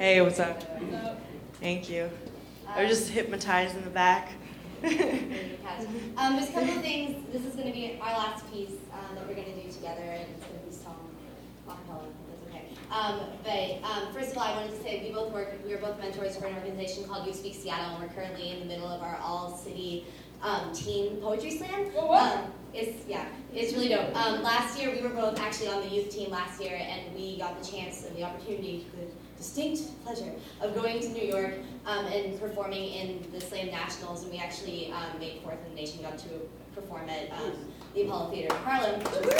Hey, what's up? Thank you. I was just hypnotized in the back. um, there's a couple of things. This is going to be our last piece uh, that we're going to do together, and it's going to be song acapella. That's okay. Um, but um, first of all, I wanted to say we both work. We are both mentors for an organization called Youth Speaks Seattle, and we're currently in the middle of our all-city um, teen poetry slam. Um, it's yeah, it's really dope. Um, last year we were both actually on the youth team last year, and we got the chance and the opportunity distinct pleasure of going to New York um, and performing in the Slam Nationals, and we actually um, made fourth in the nation, got to perform at um, the Apollo Theater in Harlem, which was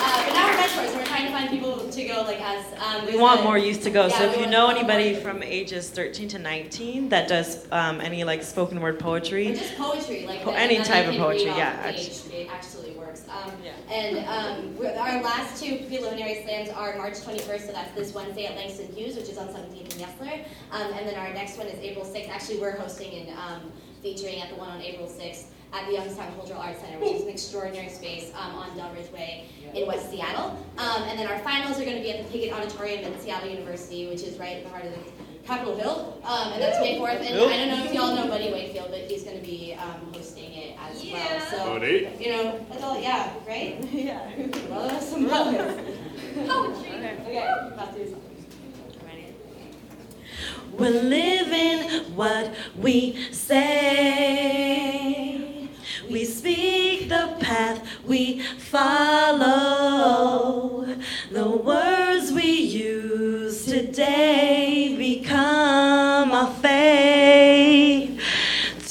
uh, but now we're mentors, and we're trying to find people to go like us. Um, we want a, more youth to go. Yeah, so if you know anybody from ages 13 to 19 that does um, any like spoken word poetry, or just poetry, like po- any type of poetry, yeah. Actually. actually works. Um, yeah. And um, our last two preliminary slams are March 21st, so that's this Wednesday at Langston Hughes, which is on 17th and Yesler. Um, and then our next one is April 6th. Actually, we're hosting and um, featuring at the one on April 6th at the Youngstown Cultural Arts Center, which is an extraordinary space um, on Delridge Way in West Seattle. Um, and then our finals are going to be at the Pigott Auditorium at Seattle University, which is right in the heart of the Capitol Hill, um, and that's May 4th. And I don't know if y'all know Buddy Wakefield, but he's going to be um, hosting it as yeah. well. So, Buddy. you know, that's all, yeah, right? yeah. well, some poetry. Okay, okay, about to do something. We're living what we say. Follow. The words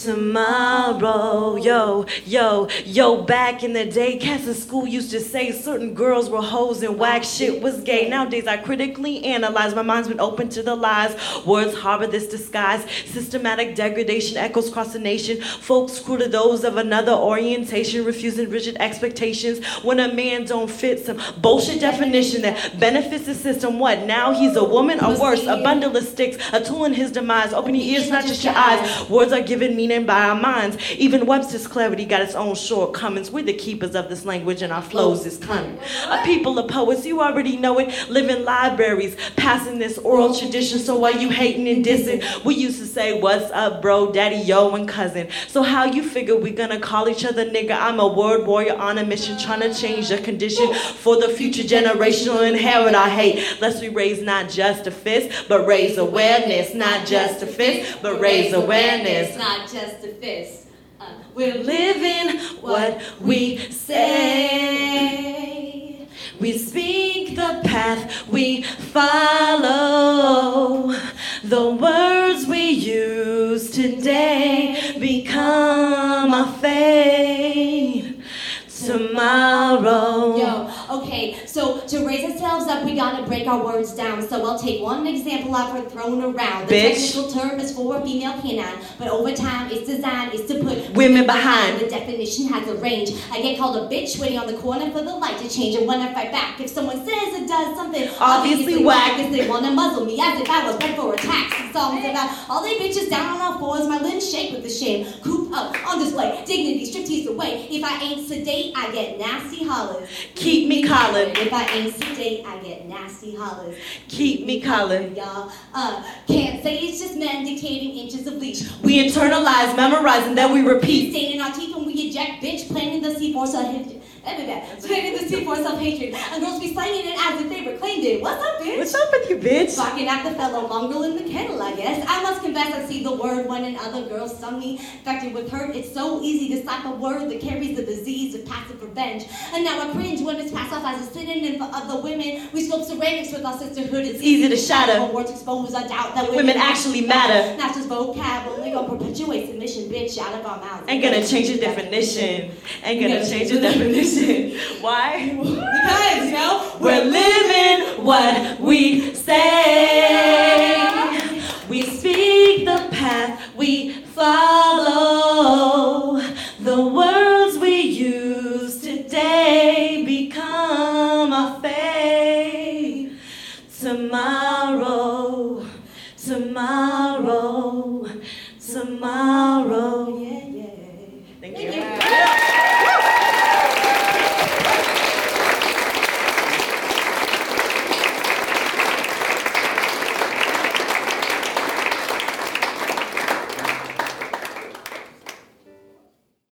tomorrow. Yo, yo, yo, back in the day, cats in school used to say certain girls were hoes and whack shit was gay. Nowadays, I critically analyze. My mind's been open to the lies. Words harbor this disguise. Systematic degradation echoes across the nation. Folks cruel to those of another orientation, refusing rigid expectations. When a man don't fit some bullshit definition that benefits the system, what? Now he's a woman or worse? A bundle of sticks, a tool in his demise. Open your ears, not just your eyes. Words are given meaning by our minds. Even Webster's clarity got its own shortcomings. We're the keepers of this language, and our flows is cunning. A people of poets, you already know it. Live in libraries, passing this oral tradition. So while you hating and dissing, we used to say, What's up, bro, daddy, yo, and cousin. So how you figure we gonna call each other nigga? I'm a word warrior on a mission, trying to change the condition for the future generation will inherit our hate. Lest we raise not just a fist, but raise awareness. Not just a fist, but raise awareness. Not just fist. Uh, we're living what we say. We speak the path we follow. The words we use today become our fate tomorrow. Yo, okay, so to raise ourselves up, we gotta break our words down. So I'll take one example I've heard thrown around. The Bitch. technical term is for a female canine, but over time it's designed is to put women behind. The definition has a range. I get called a bitch waiting on the corner for the light to change, and when I fight back, if someone says it does something obviously, obviously whack, cause they wanna muzzle me as if I was bred for attacks. The songs about all they bitches down on all fours, my limbs shake with the shame. Coop up on display, dignity stripped teeth away. If I ain't sedate, I get nasty hollers. Keep me collared. If I ain't sedate, I get nasty hollers. Keep me collared. Y'all uh, can't say it's just men dictating inches of bleach. We internalize, memorize, and then we repeat. Staining our teeth when we eject, bitch, planting the C4 so Everybody, planting the seed for self-hatred. And girls be slanging it as if they reclaimed it. What's up, bitch? What's up with you, bitch? Barking at the fellow mongrel in the kennel, I guess. I must confess I see the word when another girl stung me. Infected with hurt, it's so easy to slap a word that carries the disease of revenge. And now I cringe when it's passed off as a synonym for other women. We sculpt ceramics with our sisterhood. It's easy to shatter. Words expose, I doubt that women, women actually matter. Not just vocab, only gonna perpetuate submission, bitch, out of our mouths. Ain't gonna change the definition. Ain't gonna change the definition. Why? Because, you know, we're living what we. a.